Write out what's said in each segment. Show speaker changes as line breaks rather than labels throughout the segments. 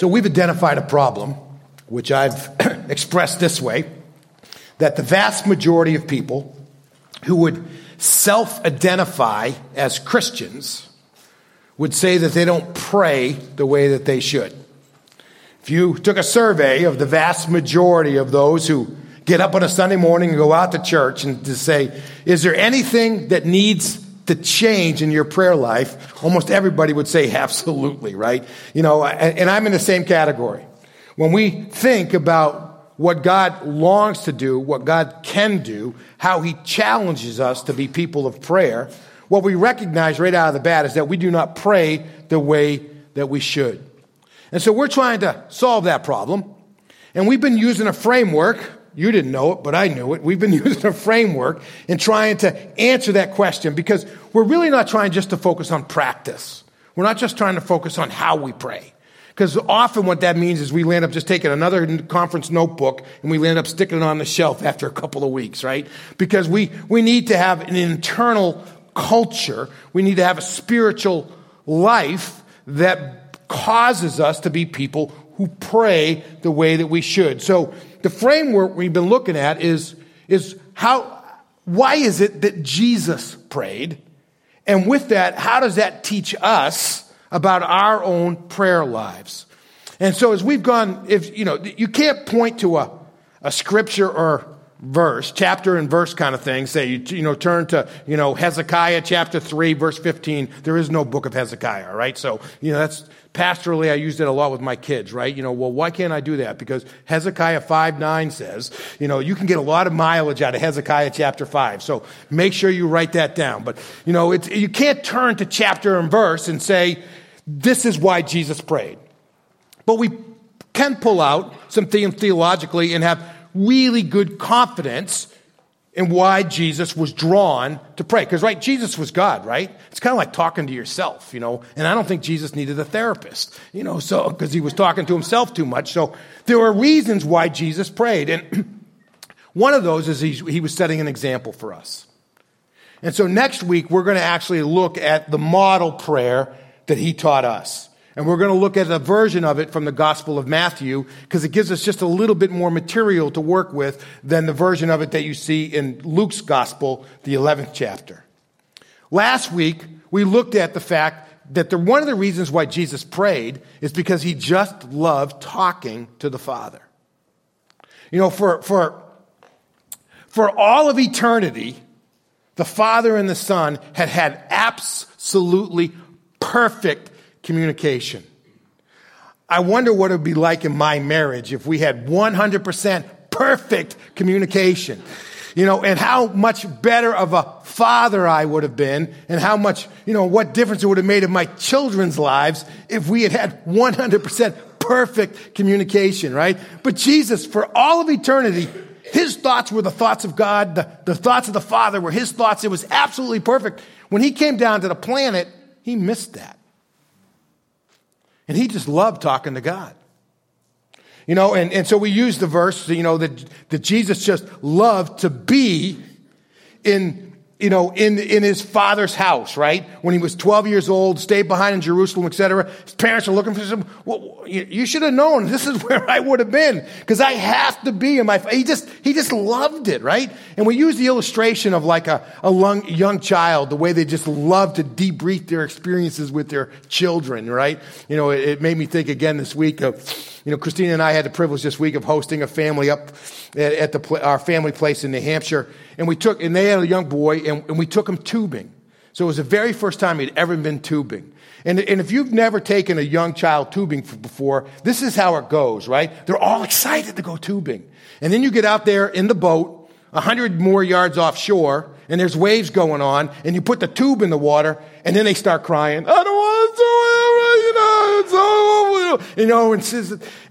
So we've identified a problem, which I've expressed this way that the vast majority of people who would self identify as Christians would say that they don't pray the way that they should. If you took a survey of the vast majority of those who get up on a Sunday morning and go out to church and to say, is there anything that needs to change in your prayer life? Almost everybody would say absolutely, right? You know, and I'm in the same category. When we think about what God longs to do, what God can do, how He challenges us to be people of prayer, what we recognize right out of the bat is that we do not pray the way that we should. And so we're trying to solve that problem. And we've been using a framework. You didn't know it, but I knew it. We've been using a framework in trying to answer that question because we're really not trying just to focus on practice. We're not just trying to focus on how we pray. Because often what that means is we land up just taking another conference notebook and we land up sticking it on the shelf after a couple of weeks, right? Because we, we need to have an internal culture. We need to have a spiritual life that causes us to be people who pray the way that we should. So the framework we've been looking at is, is how, why is it that Jesus prayed? And with that, how does that teach us about our own prayer lives. And so as we've gone, if, you know, you can't point to a, a scripture or verse, chapter and verse kind of thing. Say, you, you know, turn to, you know, Hezekiah chapter 3, verse 15. There is no book of Hezekiah, right? So, you know, that's pastorally, I used it a lot with my kids, right? You know, well, why can't I do that? Because Hezekiah 5, 9 says, you know, you can get a lot of mileage out of Hezekiah chapter 5. So make sure you write that down. But, you know, it's, you can't turn to chapter and verse and say, this is why Jesus prayed. But we can pull out some theologically and have really good confidence in why Jesus was drawn to pray. Because, right, Jesus was God, right? It's kind of like talking to yourself, you know. And I don't think Jesus needed a therapist, you know, so because he was talking to himself too much. So there are reasons why Jesus prayed. And one of those is he, he was setting an example for us. And so next week, we're going to actually look at the model prayer that he taught us. And we're going to look at a version of it from the Gospel of Matthew because it gives us just a little bit more material to work with than the version of it that you see in Luke's Gospel, the 11th chapter. Last week, we looked at the fact that the, one of the reasons why Jesus prayed is because he just loved talking to the Father. You know, for, for, for all of eternity, the Father and the Son had had absolutely perfect communication. I wonder what it would be like in my marriage if we had 100% perfect communication. You know, and how much better of a father I would have been, and how much, you know, what difference it would have made in my children's lives if we had had 100% perfect communication, right? But Jesus, for all of eternity, his thoughts were the thoughts of God, the, the thoughts of the Father were his thoughts. It was absolutely perfect. When he came down to the planet, he missed that. And he just loved talking to God. You know, and, and so we use the verse, you know, that, that Jesus just loved to be in you know, in, in his father's house, right? When he was 12 years old, stayed behind in Jerusalem, etc. His parents are looking for him. Well, you, should have known this is where I would have been because I have to be in my, he just, he just loved it, right? And we use the illustration of like a, a young, young child, the way they just love to debrief their experiences with their children, right? You know, it, it made me think again this week of, you know, Christina and I had the privilege this week of hosting a family up at, at the, our family place in New Hampshire. And we took, and they had a young boy, and, and we took him tubing. So it was the very first time he'd ever been tubing. And, and if you've never taken a young child tubing before, this is how it goes, right? They're all excited to go tubing. And then you get out there in the boat, a hundred more yards offshore, and there's waves going on, and you put the tube in the water, and then they start crying, I don't you know, and,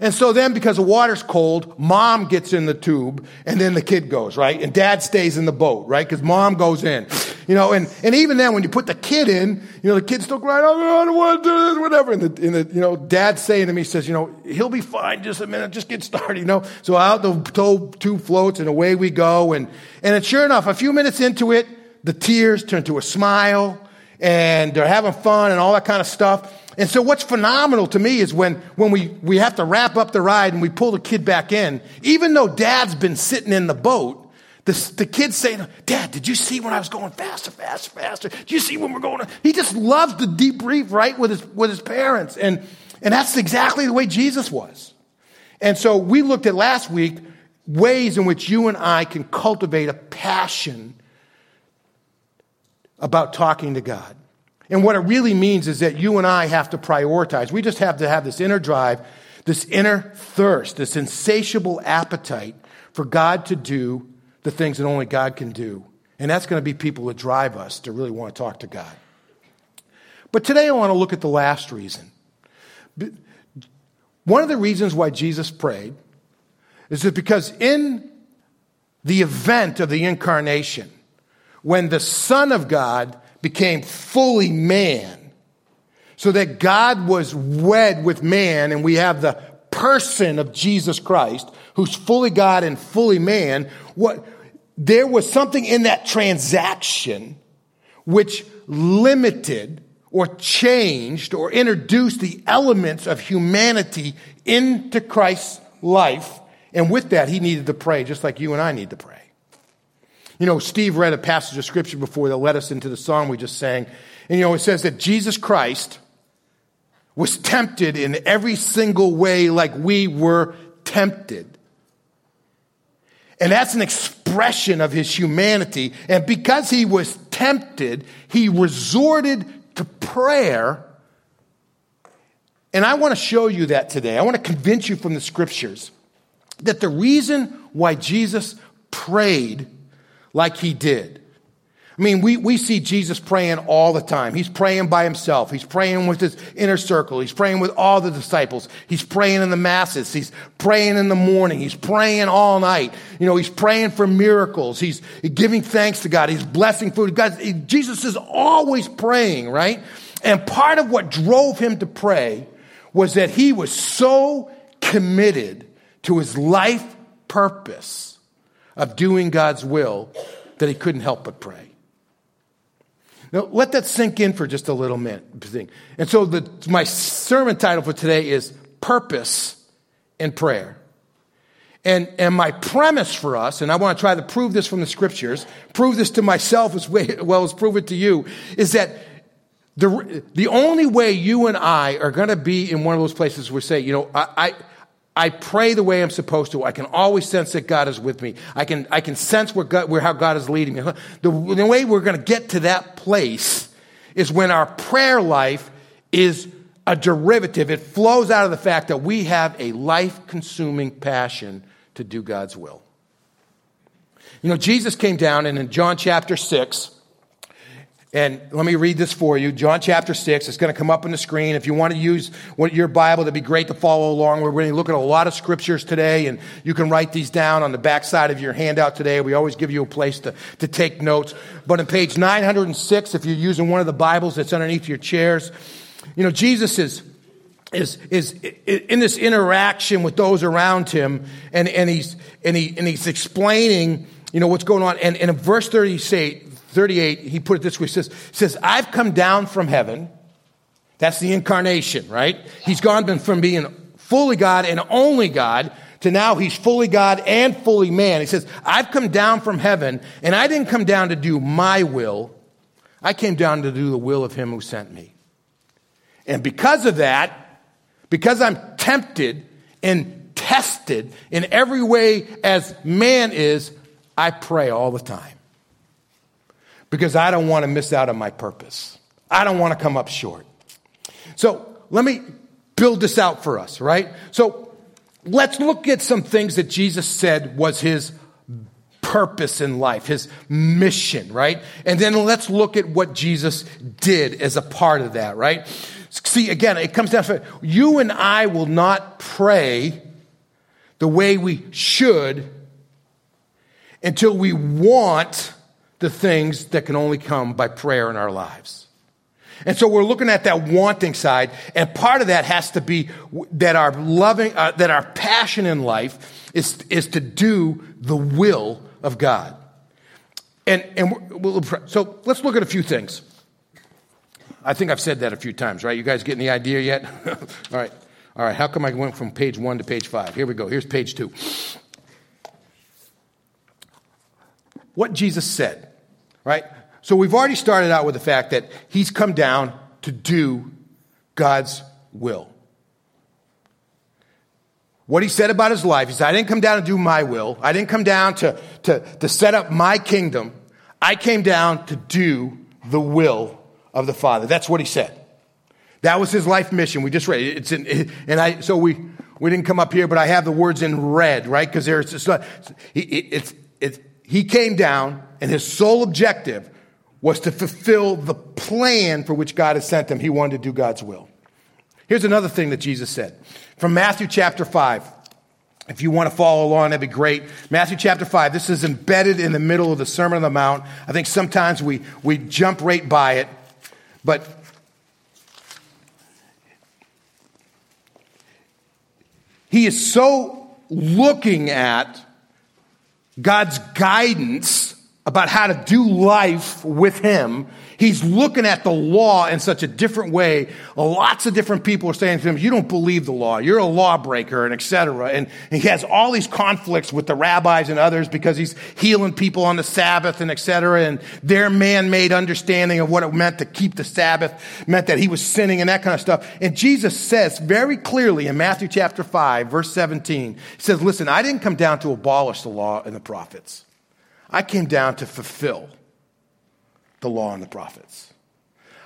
and so then because the water's cold, mom gets in the tube, and then the kid goes, right? And dad stays in the boat, right? Because mom goes in. You know, and, and even then when you put the kid in, you know, the kid's still crying, oh, I don't want to do this, whatever. And the, and the, you know, dad's saying to me, says, you know, he'll be fine, just a minute, just get started, you know. So out the tube floats, and away we go. And, and sure enough, a few minutes into it, the tears turn to a smile, and they're having fun and all that kind of stuff. And so what's phenomenal to me is when, when we, we have to wrap up the ride and we pull the kid back in, even though dad's been sitting in the boat, the, the kids saying, Dad, did you see when I was going faster, faster, faster? Did you see when we're going? He just loves to debrief, right, with his, with his parents. And, and that's exactly the way Jesus was. And so we looked at last week ways in which you and I can cultivate a passion about talking to God. And what it really means is that you and I have to prioritize. We just have to have this inner drive, this inner thirst, this insatiable appetite for God to do the things that only God can do. And that's going to be people that drive us to really want to talk to God. But today I want to look at the last reason. One of the reasons why Jesus prayed is that because in the event of the incarnation, when the Son of God became fully man, so that God was wed with man, and we have the person of Jesus Christ, who's fully God and fully man, what, there was something in that transaction which limited or changed or introduced the elements of humanity into Christ's life. And with that, he needed to pray, just like you and I need to pray. You know, Steve read a passage of scripture before that led us into the song we just sang. And you know, it says that Jesus Christ was tempted in every single way like we were tempted. And that's an expression of his humanity. And because he was tempted, he resorted to prayer. And I want to show you that today. I want to convince you from the scriptures that the reason why Jesus prayed like he did I mean, we, we see Jesus praying all the time. He's praying by himself. He's praying with his inner circle. He's praying with all the disciples. He's praying in the masses. He's praying in the morning. He's praying all night. You know, he's praying for miracles. He's giving thanks to God. He's blessing food. God, Jesus is always praying, right? And part of what drove him to pray was that he was so committed to his life purpose of doing God's will that he couldn't help but pray. Now, let that sink in for just a little minute. And so, the, my sermon title for today is Purpose in Prayer. And, and my premise for us, and I want to try to prove this from the scriptures, prove this to myself as well as prove it to you, is that the, the only way you and I are going to be in one of those places where we say, you know, I, I I pray the way I'm supposed to. I can always sense that God is with me. I can, I can sense where, God, where how God is leading me. The, the way we're going to get to that place is when our prayer life is a derivative. It flows out of the fact that we have a life consuming passion to do God's will. You know, Jesus came down and in John chapter 6, and let me read this for you. John chapter 6. It's going to come up on the screen. If you want to use your Bible, that'd be great to follow along. We're going to look at a lot of scriptures today, and you can write these down on the back side of your handout today. We always give you a place to, to take notes. But on page 906, if you're using one of the Bibles that's underneath your chairs, you know, Jesus is, is, is in this interaction with those around him, and, and, he's, and, he, and he's explaining, you know, what's going on. And, and in verse 38, 38, he put it this way. He says, says, I've come down from heaven. That's the incarnation, right? He's gone from being fully God and only God to now he's fully God and fully man. He says, I've come down from heaven and I didn't come down to do my will. I came down to do the will of him who sent me. And because of that, because I'm tempted and tested in every way as man is, I pray all the time because I don't want to miss out on my purpose. I don't want to come up short. So let me build this out for us, right? So let's look at some things that Jesus said was his purpose in life, his mission, right? And then let's look at what Jesus did as a part of that, right? See, again, it comes down to you and I will not pray the way we should until we want the things that can only come by prayer in our lives. And so we're looking at that wanting side, and part of that has to be that our loving, uh, that our passion in life is, is to do the will of God. And, and we'll, so let's look at a few things. I think I've said that a few times, right? You guys getting the idea yet? All right. All right. How come I went from page one to page five? Here we go. Here's page two. What Jesus said, right? So we've already started out with the fact that he's come down to do God's will. What he said about his life, he said, I didn't come down to do my will. I didn't come down to, to, to set up my kingdom. I came down to do the will of the Father. That's what he said. That was his life mission. We just read it. It's in, and I, so we, we didn't come up here, but I have the words in red, right? Because there's, it's, it's, it's, he came down and his sole objective was to fulfill the plan for which God had sent him. He wanted to do God's will. Here's another thing that Jesus said from Matthew chapter 5. If you want to follow along, that'd be great. Matthew chapter 5. This is embedded in the middle of the Sermon on the Mount. I think sometimes we, we jump right by it. But he is so looking at God's guidance about how to do life with him He's looking at the law in such a different way. Lots of different people are saying to him, you don't believe the law. You're a lawbreaker and etc. And, he has all these conflicts with the rabbis and others because he's healing people on the Sabbath and etc. And their man-made understanding of what it meant to keep the Sabbath meant that he was sinning and that kind of stuff. And Jesus says very clearly in Matthew chapter 5, verse 17, he says, listen, I didn't come down to abolish the law and the prophets. I came down to fulfill the law and the prophets.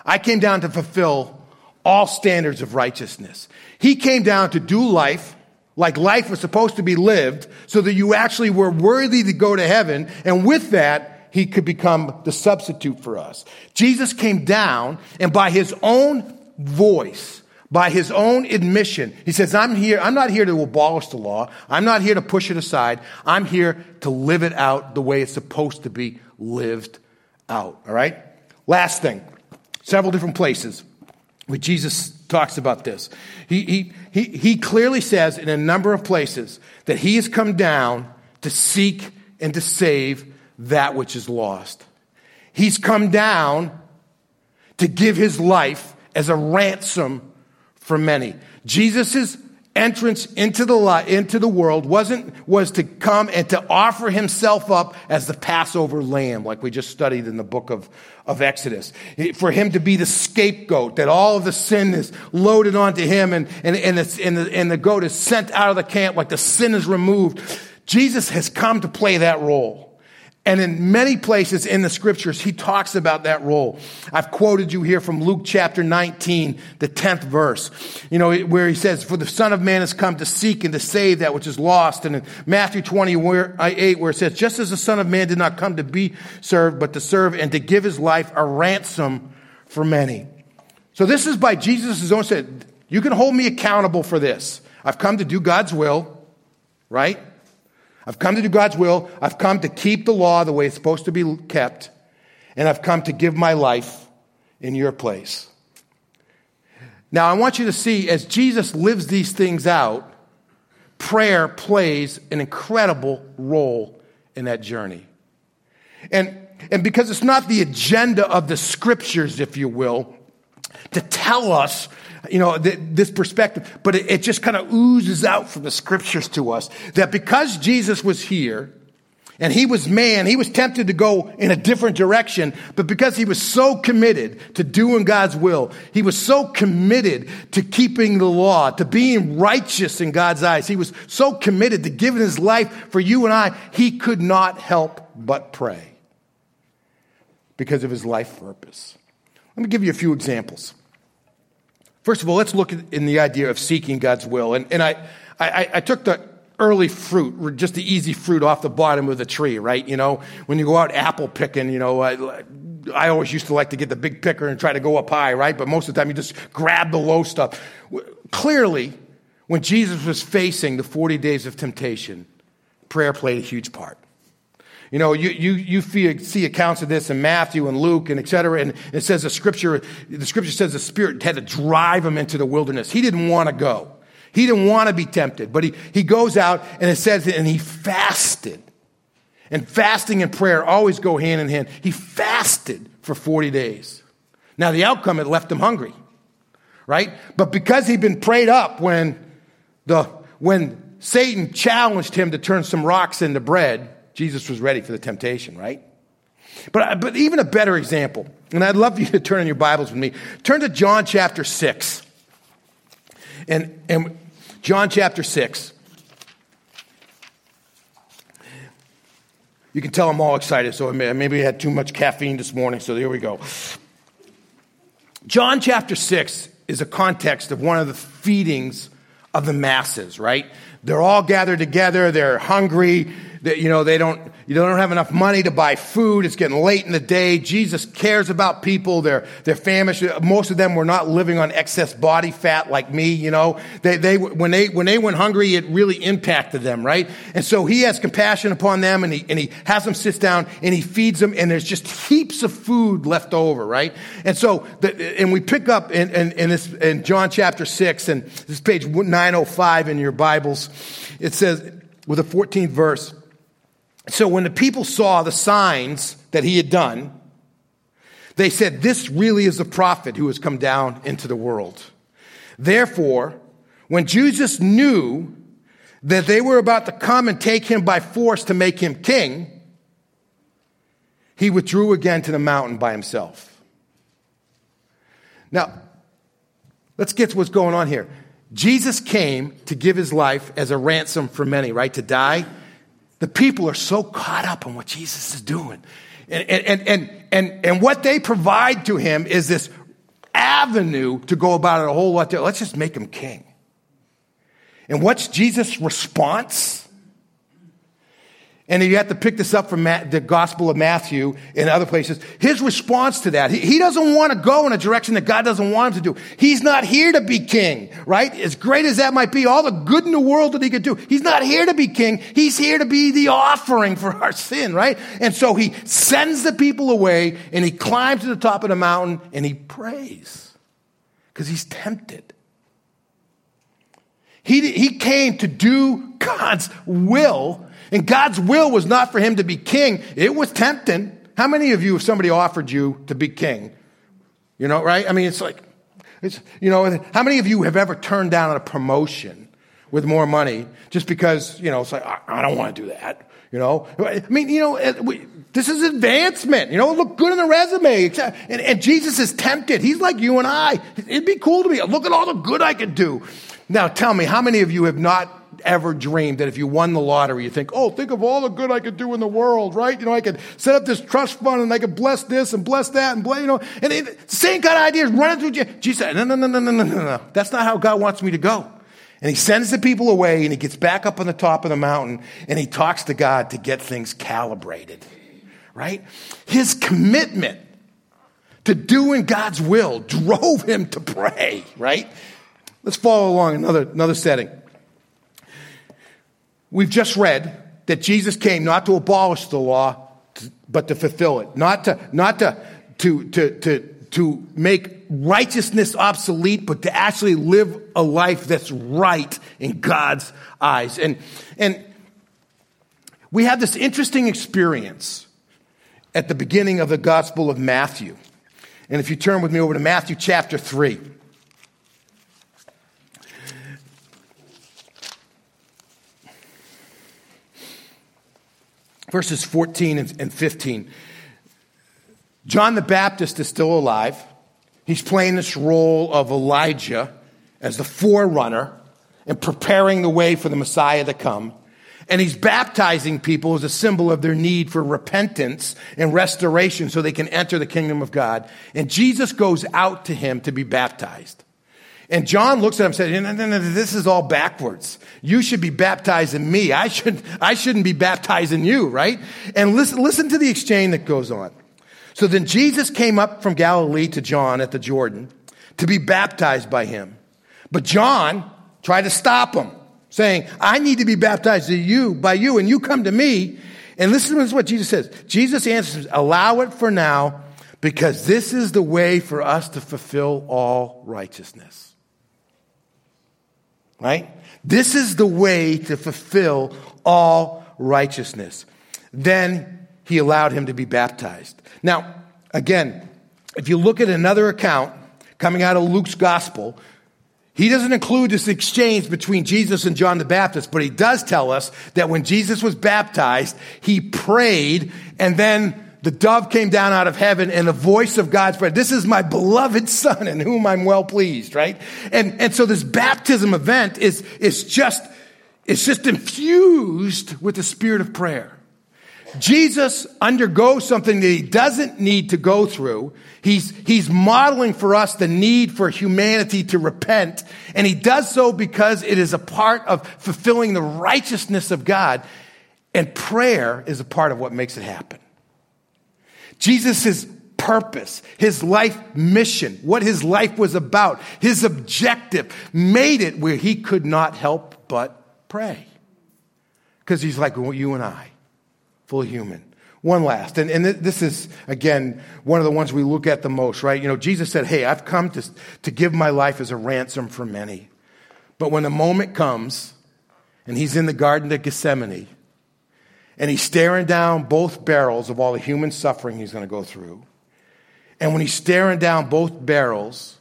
I came down to fulfill all standards of righteousness. He came down to do life like life was supposed to be lived so that you actually were worthy to go to heaven. And with that, he could become the substitute for us. Jesus came down and by his own voice, by his own admission, he says, I'm here, I'm not here to abolish the law. I'm not here to push it aside. I'm here to live it out the way it's supposed to be lived out. All right? Last thing several different places where Jesus talks about this. He, he, he, he clearly says in a number of places that he has come down to seek and to save that which is lost. He's come down to give his life as a ransom for many. Jesus' entrance into the, into the world wasn't, was to come and to offer himself up as the Passover lamb, like we just studied in the book of, of Exodus. For him to be the scapegoat, that all of the sin is loaded onto him and, and, and, and, the, and the goat is sent out of the camp, like the sin is removed. Jesus has come to play that role. And in many places in the scriptures, he talks about that role. I've quoted you here from Luke chapter 19, the 10th verse, you know, where he says, For the Son of Man has come to seek and to save that which is lost. And in Matthew 28, uh, where it says, Just as the Son of Man did not come to be served, but to serve and to give his life a ransom for many. So this is by Jesus' own said, You can hold me accountable for this. I've come to do God's will, right? I've come to do God's will. I've come to keep the law the way it's supposed to be kept. And I've come to give my life in your place. Now, I want you to see as Jesus lives these things out, prayer plays an incredible role in that journey. And, and because it's not the agenda of the scriptures, if you will, to tell us you know, th- this perspective, but it, it just kind of oozes out from the scriptures to us that because Jesus was here, and he was man, he was tempted to go in a different direction, but because he was so committed to doing God's will, he was so committed to keeping the law, to being righteous in God's eyes, he was so committed to giving his life for you and I, he could not help but pray because of his life purpose. Let me give you a few examples. First of all, let's look in the idea of seeking God's will. And, and I, I, I took the early fruit, just the easy fruit off the bottom of the tree, right? You know, when you go out apple picking, you know, I, I always used to like to get the big picker and try to go up high, right? But most of the time you just grab the low stuff. Clearly, when Jesus was facing the 40 days of temptation, prayer played a huge part. You know, you, you, you see accounts of this in Matthew and Luke and et cetera, and it says the scripture, the scripture says the Spirit had to drive him into the wilderness. He didn't want to go. He didn't want to be tempted, but he, he goes out and it says, and he fasted. And fasting and prayer always go hand in hand. He fasted for 40 days. Now, the outcome, it left him hungry, right? But because he'd been prayed up when, the, when Satan challenged him to turn some rocks into bread, Jesus was ready for the temptation, right? But, but even a better example, and I'd love you to turn in your Bibles with me. Turn to John chapter 6. And, and John chapter 6. You can tell I'm all excited, so maybe I had too much caffeine this morning, so here we go. John chapter 6 is a context of one of the feedings of the masses, right? They're all gathered together, they're hungry, that, you know, they don't, you don't have enough money to buy food. It's getting late in the day. Jesus cares about people. They're, they're famished. Most of them were not living on excess body fat like me, you know. They, they, when they, when they went hungry, it really impacted them, right? And so he has compassion upon them and he, and he has them sit down and he feeds them and there's just heaps of food left over, right? And so, the, and we pick up in, in, in this, in John chapter 6 and this is page 905 in your Bibles. It says, with the 14th verse, so when the people saw the signs that he had done, they said, This really is the prophet who has come down into the world. Therefore, when Jesus knew that they were about to come and take him by force to make him king, he withdrew again to the mountain by himself. Now, let's get to what's going on here. Jesus came to give his life as a ransom for many, right? To die the people are so caught up in what Jesus is doing. And, and, and, and, and what they provide to him is this avenue to go about it a whole lot. Let's just make him king. And what's Jesus' response? And you have to pick this up from the Gospel of Matthew and other places. His response to that, he doesn't want to go in a direction that God doesn't want him to do. He's not here to be king, right? As great as that might be, all the good in the world that he could do. He's not here to be king. He's here to be the offering for our sin, right? And so he sends the people away and he climbs to the top of the mountain and he prays because he's tempted. He, he came to do God's will and God's will was not for him to be king. It was tempting. How many of you, if somebody offered you to be king, you know, right? I mean, it's like, it's, you know, how many of you have ever turned down a promotion with more money just because, you know, it's like, I, don't want to do that. You know, I mean, you know, we, this is advancement. You know, look good in the resume. And, and Jesus is tempted. He's like you and I. It'd be cool to be. Look at all the good I could do. Now, tell me, how many of you have not ever dreamed that if you won the lottery, you think, oh, think of all the good I could do in the world, right? You know, I could set up this trust fund and I could bless this and bless that and bless, you know, and it, same kind of ideas running through Jesus. Said, no, no, no, no, no, no, no. That's not how God wants me to go. And he sends the people away and he gets back up on the top of the mountain and he talks to God to get things calibrated, right? His commitment to doing God's will drove him to pray, right? Let's follow along another, another setting. We've just read that Jesus came not to abolish the law, but to fulfill it. Not to, not to, to, to, to, to make righteousness obsolete, but to actually live a life that's right in God's eyes. And, and we have this interesting experience at the beginning of the Gospel of Matthew. And if you turn with me over to Matthew chapter 3. Verses 14 and 15. John the Baptist is still alive. He's playing this role of Elijah as the forerunner and preparing the way for the Messiah to come. And he's baptizing people as a symbol of their need for repentance and restoration so they can enter the kingdom of God. And Jesus goes out to him to be baptized. And John looks at him and says, no, no, no, this is all backwards. You should be baptizing me. I, should, I shouldn't be baptizing you, right? And listen, listen to the exchange that goes on. So then Jesus came up from Galilee to John at the Jordan to be baptized by him. But John tried to stop him, saying, I need to be baptized to you, by you, and you come to me. And listen to what Jesus says. Jesus answers, allow it for now, because this is the way for us to fulfill all righteousness right? This is the way to fulfill all righteousness. Then he allowed him to be baptized. Now, again, if you look at another account coming out of Luke's gospel, he doesn't include this exchange between Jesus and John the Baptist, but he does tell us that when Jesus was baptized, he prayed and then the dove came down out of heaven and the voice of God spread. This is my beloved son in whom I'm well pleased, right? And, and so this baptism event is, is just, it's just infused with the spirit of prayer. Jesus undergoes something that he doesn't need to go through. He's, he's modeling for us the need for humanity to repent. And he does so because it is a part of fulfilling the righteousness of God. And prayer is a part of what makes it happen. Jesus' purpose, his life mission, what his life was about, his objective made it where he could not help but pray. Because he's like you and I full human. One last, and, and this is, again, one of the ones we look at the most, right? You know, Jesus said, Hey, I've come to, to give my life as a ransom for many. But when the moment comes, and he's in the Garden of Gethsemane, and he's staring down both barrels of all the human suffering he's going to go through, and when he's staring down both barrels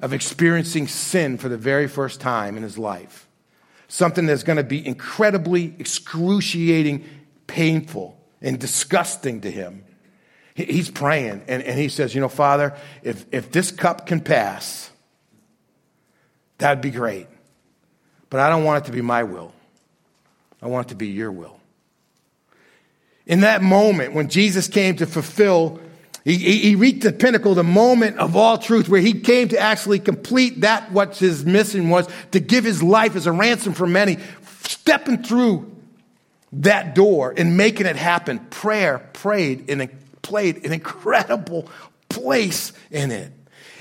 of experiencing sin for the very first time in his life, something that's going to be incredibly excruciating painful and disgusting to him. He's praying and, and he says, You know, Father, if, if this cup can pass, that'd be great. But I don't want it to be my will, I want it to be your will. In that moment, when Jesus came to fulfill, he, he, reached the pinnacle, the moment of all truth, where he came to actually complete that what his mission was to give his life as a ransom for many, stepping through that door and making it happen. Prayer prayed and played an incredible place in it.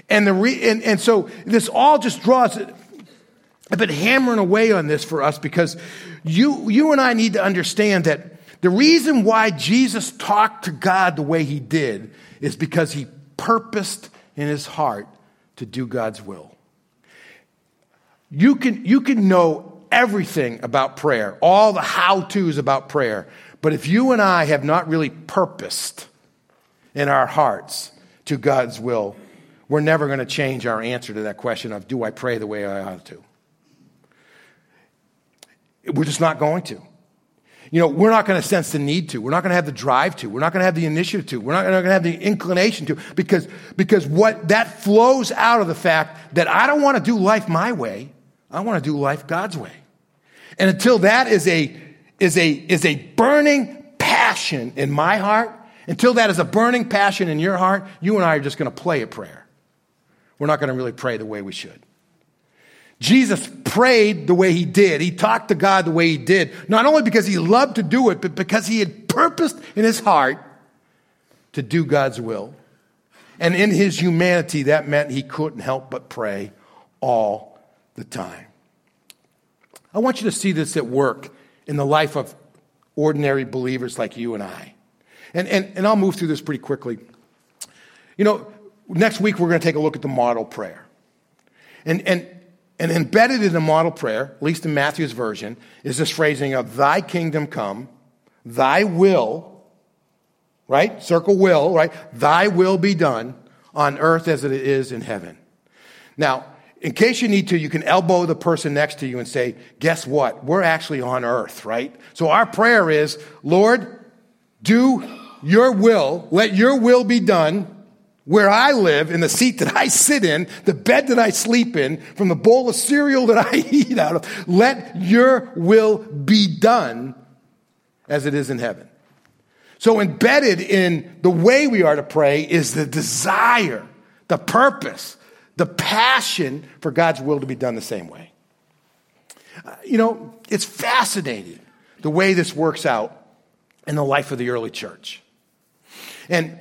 And, the re- and, and so this all just draws, I've been hammering away on this for us because you, you and I need to understand that the reason why Jesus talked to God the way he did is because he purposed in his heart to do God's will. You can, you can know everything about prayer, all the how to's about prayer. But if you and I have not really purposed in our hearts to God's will, we're never going to change our answer to that question of, do I pray the way I ought to? We're just not going to. You know, we're not going to sense the need to. We're not going to have the drive to. We're not going to have the initiative to. We're not going to have the inclination to because, because what that flows out of the fact that I don't want to do life my way. I want to do life God's way. And until that is a, is a, is a burning passion in my heart, until that is a burning passion in your heart, you and I are just going to play a prayer. We're not going to really pray the way we should. Jesus prayed the way he did. He talked to God the way he did, not only because he loved to do it, but because he had purposed in his heart to do God's will. And in his humanity, that meant he couldn't help but pray all the time. I want you to see this at work in the life of ordinary believers like you and I. And, and, and I'll move through this pretty quickly. You know, next week we're going to take a look at the model prayer. And, and, and embedded in the model prayer, at least in Matthew's version, is this phrasing of thy kingdom come, thy will, right? Circle will, right? Thy will be done on earth as it is in heaven. Now, in case you need to, you can elbow the person next to you and say, guess what? We're actually on earth, right? So our prayer is, Lord, do your will, let your will be done where I live, in the seat that I sit in, the bed that I sleep in, from the bowl of cereal that I eat out of. Let your will be done as it is in heaven. So embedded in the way we are to pray is the desire, the purpose, the passion for God's will to be done the same way. Uh, you know, it's fascinating the way this works out in the life of the early church. And,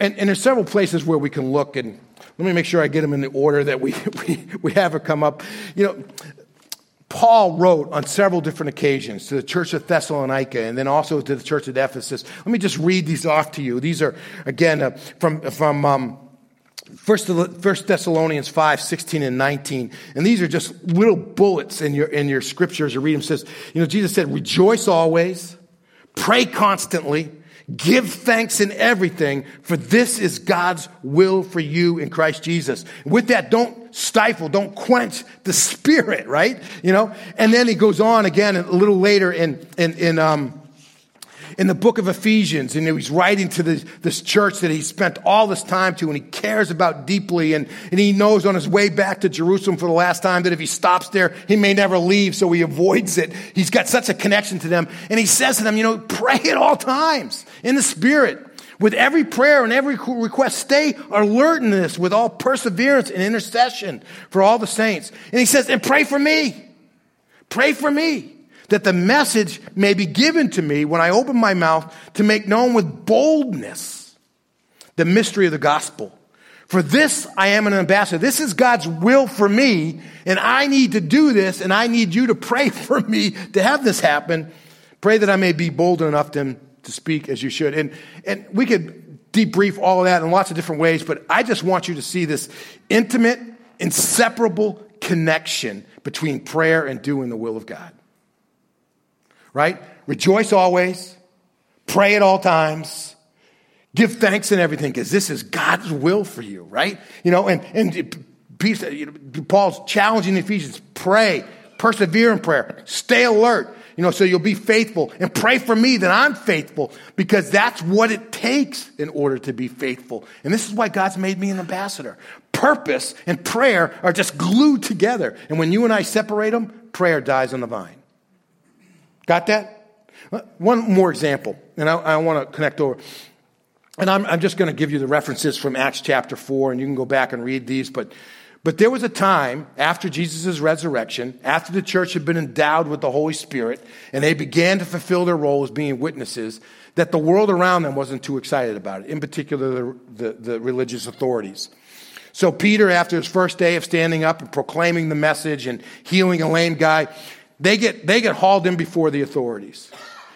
and, and there's several places where we can look, and let me make sure I get them in the order that we, we, we have it come up. You know, Paul wrote on several different occasions to the church of Thessalonica and then also to the church of Ephesus. Let me just read these off to you. These are, again, uh, from, from um, First, Thessalonians 5, 16 and 19. And these are just little bullets in your, in your scriptures. You read them. says, you know, Jesus said, rejoice always, pray constantly, Give thanks in everything, for this is God's will for you in Christ Jesus. With that, don't stifle, don't quench the spirit, right? You know? And then he goes on again a little later in, in, in, um, in the book of Ephesians, and he's writing to this, this church that he spent all this time to and he cares about deeply. And, and he knows on his way back to Jerusalem for the last time that if he stops there, he may never leave, so he avoids it. He's got such a connection to them. And he says to them, you know, pray at all times in the Spirit. With every prayer and every request, stay alert in this with all perseverance and intercession for all the saints. And he says, and pray for me. Pray for me that the message may be given to me when I open my mouth to make known with boldness the mystery of the gospel. For this I am an ambassador. This is God's will for me, and I need to do this, and I need you to pray for me to have this happen. Pray that I may be bold enough to, to speak as you should. And, and we could debrief all of that in lots of different ways, but I just want you to see this intimate, inseparable connection between prayer and doing the will of God right? Rejoice always, pray at all times, give thanks in everything, because this is God's will for you, right? You know, and, and Paul's challenging Ephesians pray, persevere in prayer, stay alert, you know, so you'll be faithful and pray for me that I'm faithful because that's what it takes in order to be faithful. And this is why God's made me an ambassador. Purpose and prayer are just glued together. And when you and I separate them, prayer dies on the vine. Got that? Uh, one more example, and I, I want to connect over. And I'm, I'm just going to give you the references from Acts chapter 4, and you can go back and read these. But, but there was a time after Jesus' resurrection, after the church had been endowed with the Holy Spirit, and they began to fulfill their role as being witnesses, that the world around them wasn't too excited about it, in particular the, the, the religious authorities. So Peter, after his first day of standing up and proclaiming the message and healing a lame guy, they get, they get hauled in before the authorities.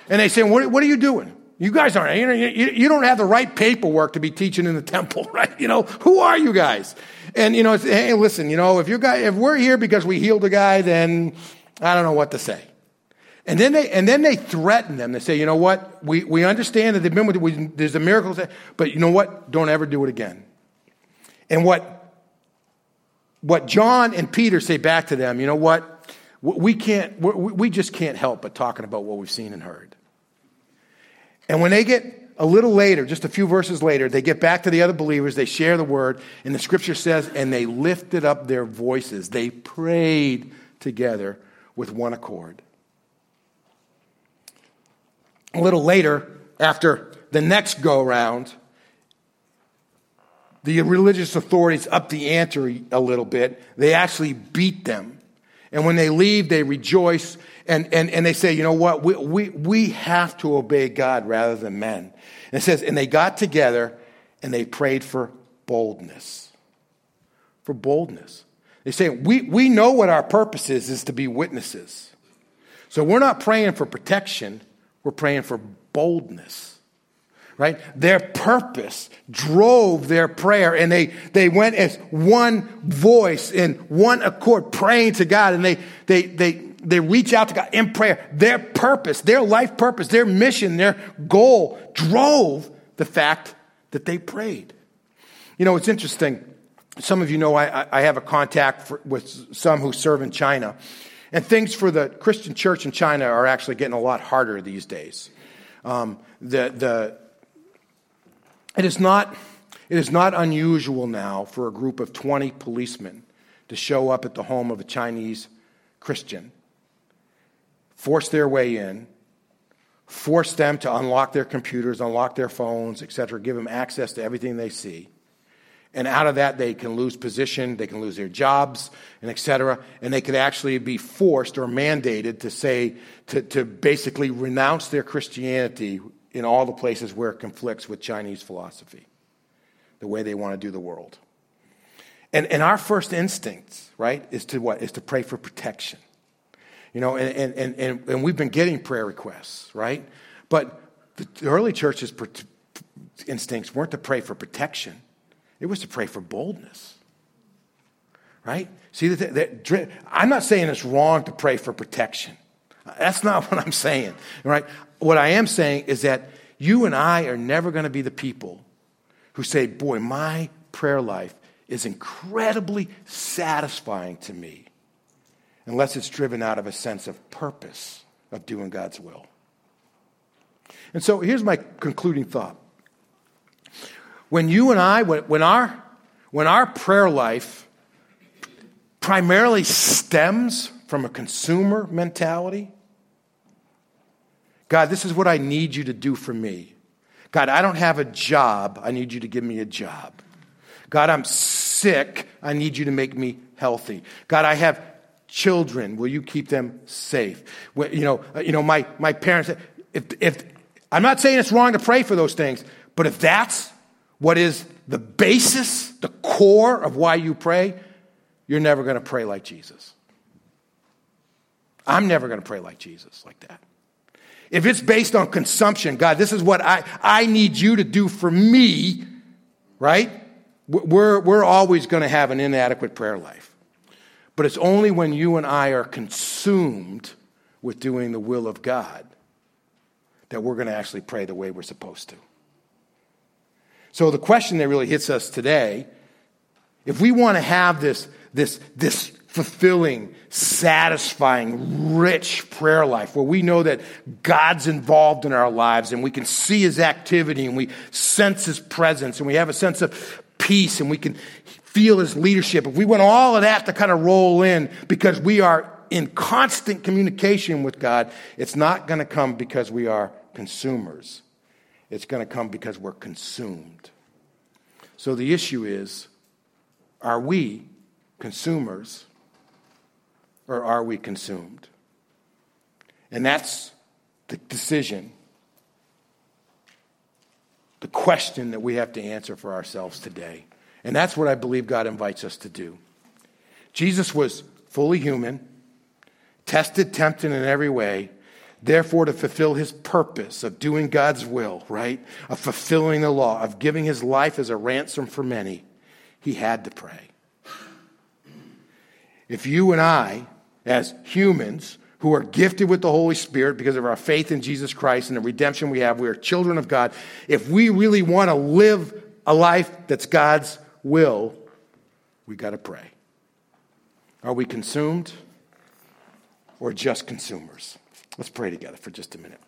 And they say, what, what are you doing? You guys aren't, you, you, don't have the right paperwork to be teaching in the temple, right? You know, who are you guys? And, you know, hey, listen, you know, if you guys, if we're here because we healed a guy, then I don't know what to say. And then they, and then they threaten them. They say, you know what? We, we understand that they've been with, we, there's a miracle, but you know what? Don't ever do it again. And what, what John and Peter say back to them, you know what? We can't, we just can't help but talking about what we've seen and heard. And when they get a little later, just a few verses later, they get back to the other believers, they share the word, and the scripture says, and they lifted up their voices. They prayed together with one accord. A little later, after the next go round, the religious authorities up the ante a little bit. They actually beat them and when they leave, they rejoice and, and, and they say, you know what? We, we, we have to obey God rather than men. And it says, and they got together and they prayed for boldness. For boldness. They say, we, we know what our purpose is, is to be witnesses. So we're not praying for protection, we're praying for boldness right? Their purpose drove their prayer and they, they went as one voice in one accord praying to God and they, they, they, they reach out to God in prayer. Their purpose, their life purpose, their mission, their goal drove the fact that they prayed. You know, it's interesting. Some of you know I, I have a contact for, with some who serve in China. And things for the Christian church in China are actually getting a lot harder these days. Um, the, the, it is not, it is not unusual now for a group of 20 policemen to show up at the home of a Chinese Christian, force their way in, force them to unlock their computers, unlock their phones, etc., give them access to everything they see. And out of that, they can lose position, they can lose their jobs, and etc. And they could actually be forced or mandated to say, to, to basically renounce their Christianity in all the places where it conflicts with Chinese philosophy, the way they want to do the world. And, and our first instinct, right, is to what? Is to pray for protection. You know, and, and, and, and we've been getting prayer requests, right? But the early church's instincts weren't to pray for protection, it was to pray for boldness. Right? See, that, I'm not saying it's wrong to pray for protection. That's not what I'm saying, right? What I am saying is that you and I are never going to be the people who say, Boy, my prayer life is incredibly satisfying to me, unless it's driven out of a sense of purpose of doing God's will. And so here's my concluding thought. When you and I, when our, when our prayer life primarily stems from a consumer mentality, God, this is what I need you to do for me. God, I don't have a job. I need you to give me a job. God, I'm sick. I need you to make me healthy. God, I have children. Will you keep them safe? You know, uh, you know, my, my parents, if, if, I'm not saying it's wrong to pray for those things, but if that's what is the basis, the core of why you pray, you're never going to pray like Jesus. I'm never going to pray like Jesus like that. If it's based on consumption, God, this is what I, I need you to do for me, right? We're, we're always going to have an inadequate prayer life. But it's only when you and I are consumed with doing the will of God that we're going to actually pray the way we're supposed to. So the question that really hits us today, if we want to have this, this, this fulfilling, satisfying, rich prayer life where we know that God's involved in our lives and we can see his activity and we sense his presence and we have a sense of peace and we can feel his leadership. If we want all of that to kind of roll in because we are in constant communication with God, it's not going to come because we are consumers. It's going to come because we're consumed. So the issue is are we consumers or are we consumed? And that's the decision, the question that we have to answer for ourselves today. And that's what I believe God invites us to do. Jesus was fully human, tested, tempted in every way, Therefore, to fulfill his purpose of doing God's will, right? Of fulfilling the law, of giving his life as a ransom for many, he had to pray. If you and I, as humans who are gifted with the Holy Spirit because of our faith in Jesus Christ and the redemption we have, we are children of God. If we really want to live a life that's God's will, we got to pray. Are we consumed or just consumers? Let's pray together for just a minute.